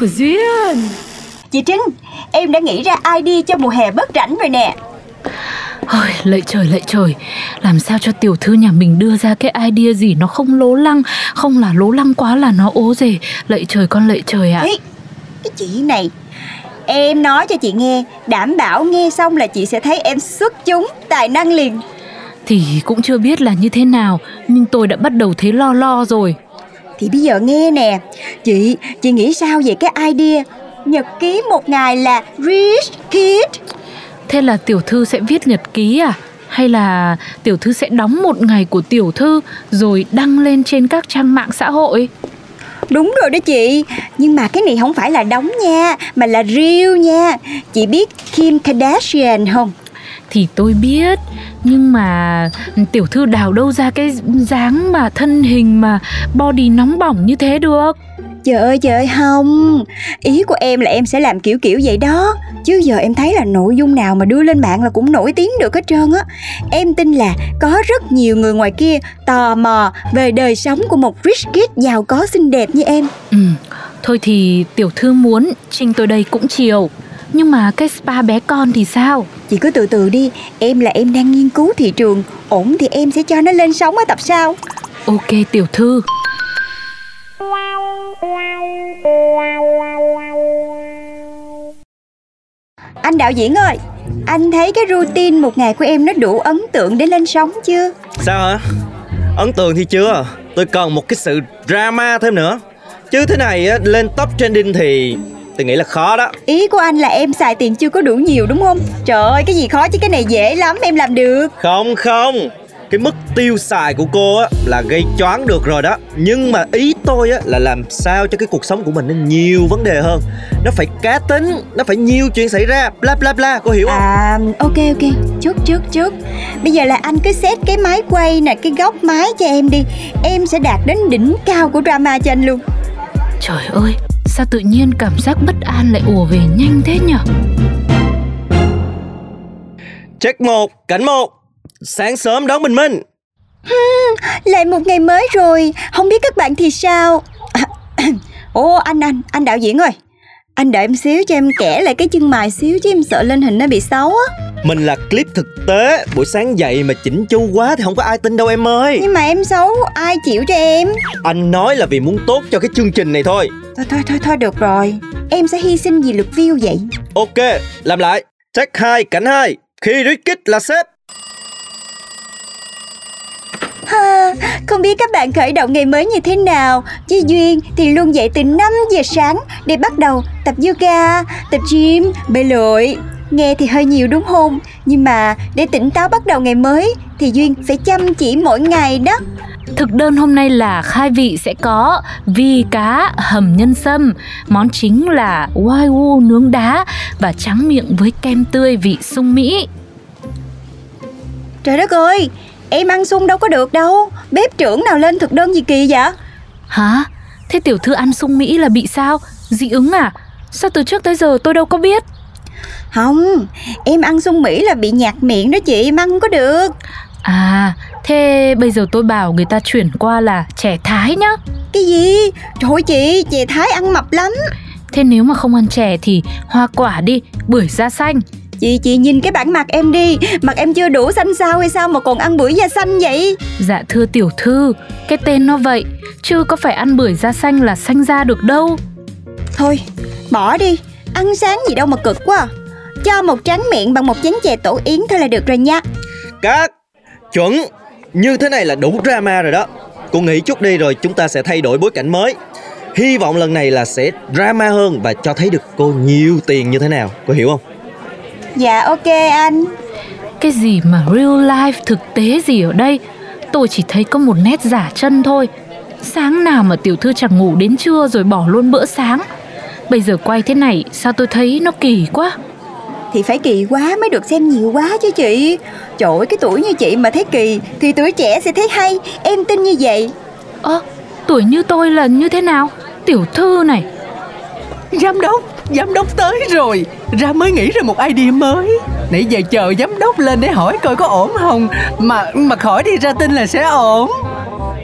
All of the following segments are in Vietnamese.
của Duyên. Chị Trinh, em đã nghĩ ra ID cho mùa hè bớt rảnh rồi nè. Ôi, lạy trời lạy trời. Làm sao cho tiểu thư nhà mình đưa ra cái idea gì Nó không lố lăng Không là lố lăng quá là nó ố rề Lạy trời con lạy trời ạ. Ê, cái chị này Em nói cho chị nghe Đảm bảo nghe xong là chị sẽ thấy em xuất chúng Tài năng liền. Thì cũng chưa biết là như thế nào Nhưng tôi đã bắt đầu thấy lo lo rồi Thì bây giờ nghe nè. Chị, chị nghĩ sao về cái idea? Nhật ký một ngày là Rich Kid. Thế là tiểu thư sẽ viết nhật ký à? Hay là tiểu thư sẽ đóng một ngày của tiểu thư rồi đăng lên trên các trang mạng xã hội? Đúng rồi đó chị. Nhưng mà cái này không phải là đóng nha Mà là real nha. Chị biết Kim Kardashian không Thì tôi biết. Nhưng mà tiểu thư đào đâu ra cái dáng mà thân hình mà body nóng bỏng như thế được? Trời ơi trời ơi không. Ý của em là em sẽ làm kiểu kiểu vậy đó. Chứ giờ em thấy là nội dung nào mà đưa lên mạng là cũng nổi tiếng được hết trơn á. Em tin là có rất nhiều người ngoài kia tò mò về đời sống của một rich kid giàu có xinh đẹp như em. Ừ, thôi thì tiểu thư muốn Trinh tôi đây cũng chiều. Nhưng mà cái spa bé con thì sao? Chị cứ từ từ đi. Em là em đang nghiên cứu thị trường. Ổn thì em sẽ cho nó lên sóng ở tập sau Ok tiểu thư. Anh đạo diễn ơi Anh thấy cái routine một ngày của em nó đủ ấn tượng để lên sóng chưa? Sao hả? Ấn tượng thì chưa. Tôi cần một cái sự drama thêm nữa. Chứ thế này á, lên top trending thì tôi nghĩ là khó đó. Ý của anh là em xài tiền chưa có đủ nhiều đúng không? Trời ơi cái gì khó chứ cái này dễ lắm em làm được. Không không. Cái mức tiêu xài của cô á là gây choáng được rồi đó. Nhưng mà ý tôi á là làm sao cho cái cuộc sống của mình nó nhiều vấn đề hơn. Nó phải cá tính, nó phải nhiều chuyện xảy ra Bla bla bla, cô hiểu không? À ok ok. Chút chút chút Bây giờ là anh cứ set cái máy quay nè Cái góc máy cho em đi. Em sẽ đạt đến đỉnh cao của drama cho anh luôn. Trời ơi, sao tự nhiên cảm giác bất an lại ùa về nhanh thế nhở? Check một, cảnh một. Sáng sớm đón bình minh. Lại một ngày mới rồi. Không biết các bạn thì sao? Ồ anh anh Anh đạo diễn ơi. Anh đợi em xíu cho em kẻ lại cái chân mày xíu Chứ em sợ lên hình nó bị xấu á Mình là clip thực tế. Buổi sáng dậy mà chỉnh chu quá thì không có ai tin đâu em ơi. Nhưng mà em xấu Ai chịu cho em? Anh nói là vì muốn tốt cho cái chương trình này thôi. Thôi thôi thôi thôi được rồi. Em sẽ hy sinh vì lượt view vậy. Ok, làm lại. Check 2, cảnh 2 Khi Rickit là sếp Ha, không biết các bạn khởi động ngày mới như thế nào. Chứ Duyên thì luôn dậy từ 5 giờ sáng Để bắt đầu tập yoga, tập gym, bơi lội Nghe thì hơi nhiều đúng không? Nhưng mà để tỉnh táo bắt đầu ngày mới Thì Duyên phải chăm chỉ mỗi ngày đó Thực đơn hôm nay là khai vị sẽ có vi cá hầm nhân sâm, món chính là wagyu nướng đá và tráng miệng với kem tươi vị sung Mỹ. Trời đất ơi, em ăn sung đâu có được đâu Bếp trưởng nào lên thực đơn gì kỳ vậy? Hả? Thế tiểu thư ăn sung Mỹ là bị sao? Dị ứng à? Sao từ trước tới giờ tôi đâu có biết? Không, em ăn sung Mỹ là bị nhạt miệng đó chị, em ăn không có được À, thế bây giờ tôi bảo người ta chuyển qua là trẻ Thái nhá. Cái gì? Trời ơi chị, chè Thái ăn mập lắm Thế nếu mà không ăn chè thì hoa quả đi, bưởi da xanh. Chị chị nhìn cái bản mặt em đi Mặt em chưa đủ xanh sao hay sao mà còn ăn bưởi da xanh vậy Dạ thưa tiểu thư, cái tên nó vậy, chứ có phải ăn bưởi da xanh là xanh da được đâu. Thôi bỏ đi Ăn sáng gì đâu mà cực quá à. Cho một tráng miệng bằng một chén chè tổ yến thôi là được rồi nha. Cắt Chuẩn Như thế này là đủ drama rồi đó. Cô nghĩ chút đi rồi chúng ta sẽ thay đổi bối cảnh mới. Hy vọng lần này là sẽ drama hơn và cho thấy được cô nhiều tiền như thế nào. Cô hiểu không? Dạ ok anh. Cái gì mà real life thực tế gì ở đây? Tôi chỉ thấy có một nét giả chân thôi. Sáng nào mà tiểu thư chẳng ngủ đến trưa rồi bỏ luôn bữa sáng. Bây giờ quay thế này sao tôi thấy nó kỳ quá Thì phải kỳ quá mới được xem nhiều quá chứ chị. Trời ơi cái tuổi như chị mà thấy kỳ Thì tuổi trẻ sẽ thấy hay Em tin như vậy. Ơ tuổi như tôi là như thế nào? Tiểu thư này. Giám đốc, giám đốc tới rồi. Ra mới nghĩ ra một idea mới. Nãy giờ chờ giám đốc lên để hỏi coi có ổn không. Mà mà khỏi đi ra tin là sẽ ổn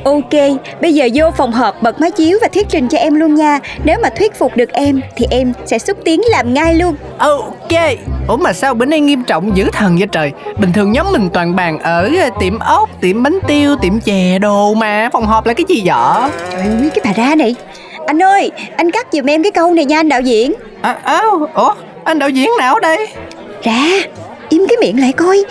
Ok, bây giờ vô phòng họp bật máy chiếu và thuyết trình cho em luôn nha. Nếu mà thuyết phục được em thì em sẽ xúc tiến làm ngay luôn. Ok. Ủa mà sao bữa nay nghiêm trọng dữ thần vậy trời? Bình thường nhóm mình toàn bàn ở tiệm ốc, tiệm bánh tiêu, tiệm chè đồ mà. Phòng họp là cái gì vậy? Trời ơi cái bà ra này. Anh ơi, anh cắt giùm em cái câu này nha anh đạo diễn. À, à, Ủa anh đạo diễn nào đây? Ra, im cái miệng lại coi.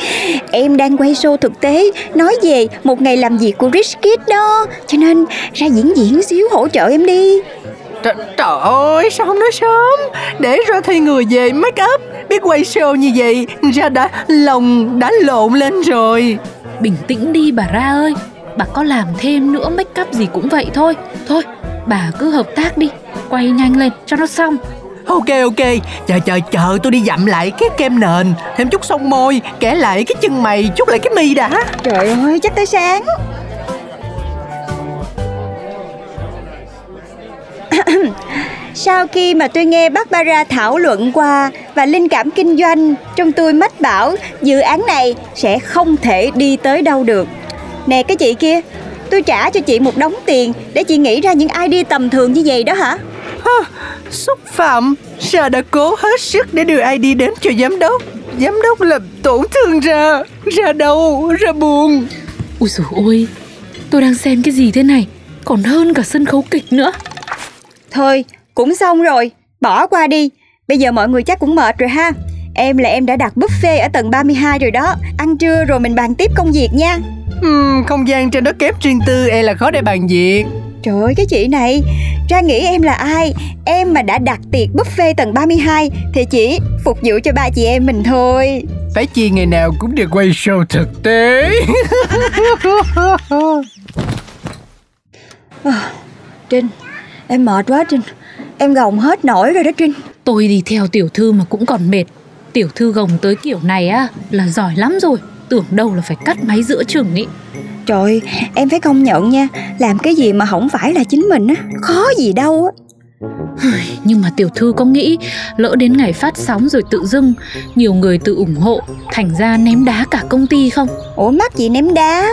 Em đang quay show thực tế Nói về một ngày làm việc của Rich Kid đó. Cho nên ra diễn diễn xíu hỗ trợ em đi. Trời, trời ơi sao không nói sớm? Để ra thay người về make up. Biết quay show như vậy Ra đã lòng đã lộn lên rồi. Bình tĩnh đi bà ra ơi. Bà có làm thêm nữa make up gì cũng vậy thôi. Thôi bà cứ hợp tác đi. Quay nhanh lên cho nó xong Ok ok Chờ chờ chờ tôi đi dặm lại cái kem nền Thêm chút son môi Kẻ lại cái chân mày Chút lại cái mi đã Trời ơi chắc tới sáng Sau khi mà tôi nghe Barbara thảo luận qua và linh cảm kinh doanh, trong tôi mách bảo dự án này sẽ không thể đi tới đâu được. Nè cái chị kia, tôi trả cho chị một đống tiền để chị nghĩ ra những idea tầm thường như vậy đó hả? Xúc phạm. Sa đã cố hết sức để đưa ID đến cho giám đốc. Giám đốc làm tổn thương ra. Ra đau, ra buồn. Ui dồi ôi Tôi đang xem cái gì thế này? Còn hơn cả sân khấu kịch nữa. Thôi, cũng xong rồi, bỏ qua đi. Bây giờ mọi người chắc cũng mệt rồi ha. Em là em đã đặt buffet ở tầng 32 rồi đó. Ăn trưa rồi mình bàn tiếp công việc nha. Ừm, Không gian trên đó kém riêng tư E là khó để bàn việc Trời ơi cái chị này. Ra nghĩ em là ai? Em mà đã đặt tiệc buffet tầng 32 Thì chỉ phục vụ cho ba chị em mình thôi. Phải chi ngày nào cũng được quay show thực tế. Trinh Em mệt quá Trinh. Em gồng hết nổi rồi đó Trinh. Tôi đi theo tiểu thư mà cũng còn mệt. Tiểu thư gồng tới kiểu này á Là giỏi lắm rồi Tưởng đâu là phải cắt máy giữa chừng ý. Trời em phải công nhận nha Làm cái gì mà không phải là chính mình á Khó gì đâu á. Nhưng mà tiểu thư có nghĩ Lỡ đến ngày phát sóng rồi tự dưng Nhiều người tự ủng hộ Thành ra ném đá cả công ty không? Ủa mắc gì ném đá?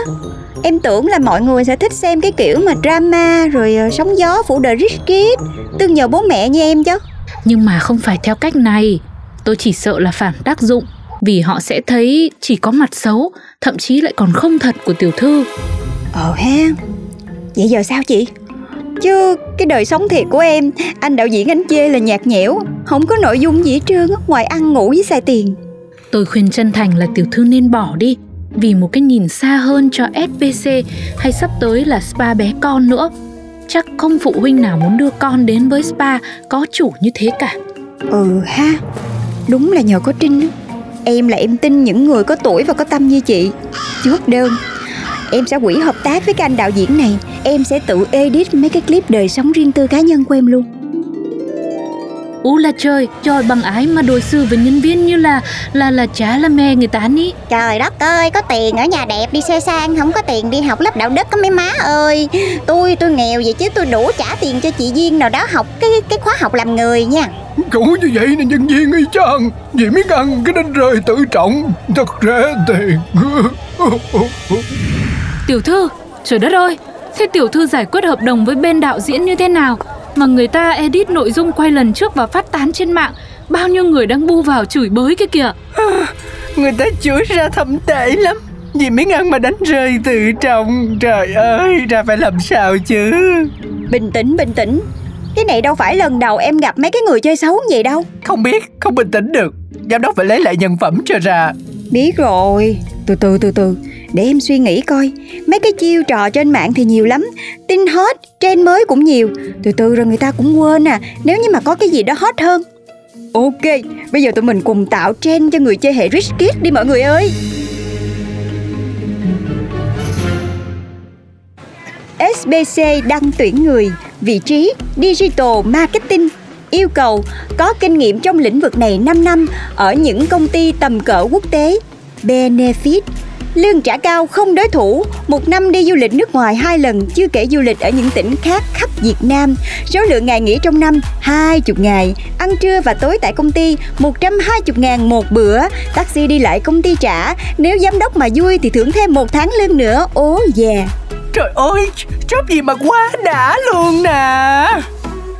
Em tưởng là mọi người sẽ thích xem cái kiểu mà drama Rồi ờ, sóng gió phủ đời rich kid Tương nhờ bố mẹ như em chứ. Nhưng mà không phải theo cách này Tôi chỉ sợ là phản tác dụng Vì họ sẽ thấy chỉ có mặt xấu Thậm chí lại còn không thật của tiểu thư. Ờ ha Vậy giờ sao chị? Chứ cái đời sống thiệt của em Anh đạo diễn anh chê là nhạt nhẽo Không có nội dung gì hết trơn Ngoài ăn ngủ với xài tiền. Tôi khuyên chân thành là tiểu thư nên bỏ đi Vì một cái nhìn xa hơn cho SVC Hay sắp tới là spa bé con nữa. Chắc không phụ huynh nào muốn đưa con đến với spa Có chủ như thế cả. Ừ ha Đúng là nhờ có Trinh á. Em là em tin những người có tuổi và có tâm như chị. Chốt đơn. Em sẽ quỹ hợp tác với các anh đạo diễn này. Em sẽ tự edit mấy cái clip đời sống riêng tư cá nhân của em luôn. Ú là trời, trời bằng ái mà đối xử với nhân viên như là là là cha là mẹ người ta ní. Trời đất ơi, có tiền ở nhà đẹp đi xe sang, không có tiền đi học lớp đạo đức có mấy má ơi. Tôi tôi nghèo vậy chứ tôi đủ trả tiền cho chị Duyên nào đó học cái cái khóa học làm người nha. Cũng như vậy nè nhân viên y chang Vì miếng ăn cái đánh rơi tự trọng. Thật rẻ tiền. Tiểu thư, trời đất ơi Thế tiểu thư giải quyết hợp đồng với bên đạo diễn như thế nào Mà người ta edit nội dung quay lần trước và phát tán trên mạng Bao nhiêu người đang bu vào chửi bới cái kìa. Người ta chửi ra thậm tệ lắm. Vì miếng ăn mà đánh rơi tự trọng. Trời ơi, ra phải làm sao chứ? Bình tĩnh bình tĩnh. Cái này đâu phải lần đầu em gặp mấy cái người chơi xấu vậy đâu. Không biết, không bình tĩnh được. Giám đốc phải lấy lại nhân phẩm cho ra. Biết rồi. Từ từ từ từ để em suy nghĩ coi. Mấy cái chiêu trò trên mạng thì nhiều lắm. Tin hot, trend mới cũng nhiều. Từ từ rồi người ta cũng quên à. Nếu như mà có cái gì đó hot hơn. Ok, bây giờ tụi mình cùng tạo trend cho người chơi hệ Rich Kid đi mọi người ơi. SBC đăng tuyển người Vị trí Digital Marketing. Yêu cầu có kinh nghiệm trong lĩnh vực này 5 năm ở những công ty tầm cỡ quốc tế. Benefit Lương trả cao không đối thủ, một năm đi du lịch nước ngoài hai lần, chưa kể du lịch ở những tỉnh khác khắp Việt Nam. Số lượng ngày nghỉ trong năm 20 ngày, ăn trưa và tối tại công ty 120 ngàn một bữa, taxi đi lại công ty trả, nếu giám đốc mà vui thì thưởng thêm một tháng lương nữa, ố oh yeah. Trời ơi, job gì mà quá đã luôn nè.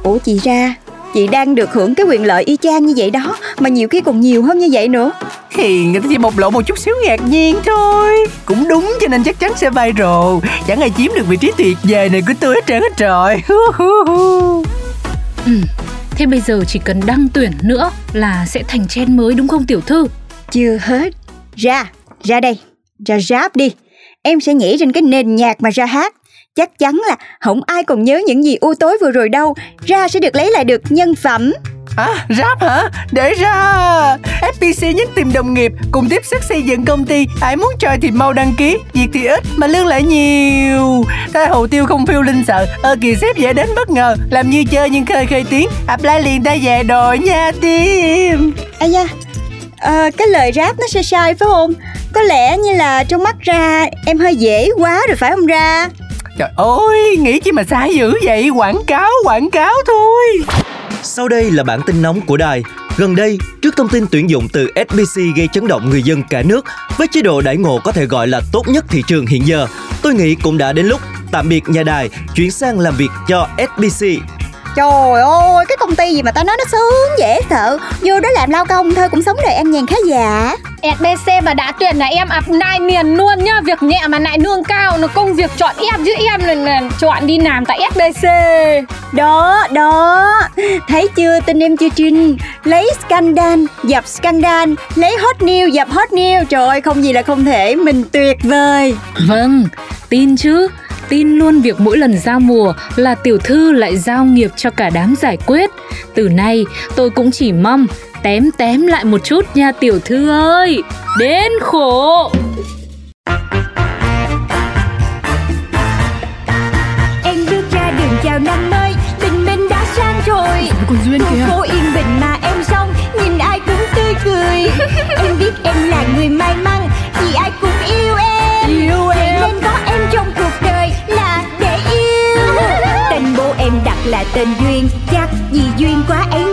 Ủa chị ra, chị đang được hưởng cái quyền lợi y chang như vậy đó Mà nhiều khi còn nhiều hơn như vậy nữa Thì người ta chỉ bộc lộ một chút xíu ngạc nhiên thôi. Cũng đúng cho nên chắc chắn sẽ viral. Chẳng ai chiếm được vị trí tuyệt vời này của tôi hết trơn hết trời. Ừ, thế bây giờ chỉ cần đăng tuyển nữa là sẽ thành trend mới đúng không tiểu thư? Chưa hết. Ra, ra đây, ra rap đi. Em sẽ nhảy trên cái nền nhạc mà ra hát. Chắc chắn là không ai còn nhớ những gì u tối vừa rồi đâu. Ra sẽ được lấy lại được nhân phẩm À, rap hả? Để ra. FPC nhất tìm đồng nghiệp Cùng tiếp sức xây dựng công ty. Ai muốn chơi thì mau đăng ký Việc thì ít mà lương lại nhiều. Thế hồ tiêu không phiêu linh sợ Ơ kìa sếp dễ đến bất ngờ. Làm như chơi nhưng khơi khơi tiếng Apply liền ta về đồ nha tim Ây da, ờ, cái lời rap nó sai sai phải không? Có lẽ như là trong mắt ra em hơi dễ quá rồi phải không ra? Trời ơi, nghĩ chi mà sai dữ vậy? Quảng cáo, quảng cáo thôi sau đây là bản tin nóng của đài. Gần đây, trước thông tin tuyển dụng từ SBC gây chấn động người dân cả nước với chế độ đãi ngộ có thể gọi là tốt nhất thị trường hiện giờ, tôi nghĩ cũng đã đến lúc tạm biệt nhà đài, chuyển sang làm việc cho SBC. Trời ơi, cái công ty gì mà tao nói nó sướng dễ sợ Vô đó làm lao công thôi cũng sống đời em nhàn khá giả SBC mà đã tuyển là em ập nai miền luôn nhá. Việc nhẹ mà lại lương cao Nó công việc chọn em chứ em là, là chọn đi làm tại SBC Đó, đó. Thấy chưa tin em chưa Trinh? Lấy scandal dập scandal Lấy hot news dập hot news. Trời ơi không gì là không thể. Mình tuyệt vời. Vâng, tin chứ. Tin luôn việc mỗi lần giao mùa là tiểu thư lại giao nghiệp cho cả đám giải quyết. Từ nay tôi cũng chỉ mong tém tém lại một chút nha tiểu thư ơi. Đến khổ. Em bước ra đường chào năm mới Tình mình đã sang rồi. Còn duyên Khu phố yên bình mà em xong Nhìn ai cũng tươi cười. Em biết em là người may mắn Vì ai cũng yêu em. Yêu em. Nên có em trong cuộc đời là để yêu. Tên bố em đặt là tên Duyên Chắc vì duyên quá ấy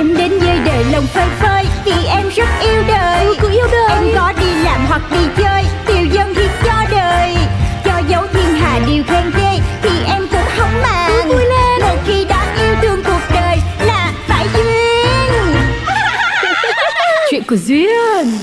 Em đến với đời lòng phơi phới Vì em rất yêu đời. Cứ yêu đời. Em có đi làm hoặc đi chơi Tiêu dân thì cho đời. Cho dấu thiên hà điều khen ghê Thì em cũng không màng. Vui lên. Một khi đã yêu thương cuộc đời Là phải duyên. Chuyện của duyên.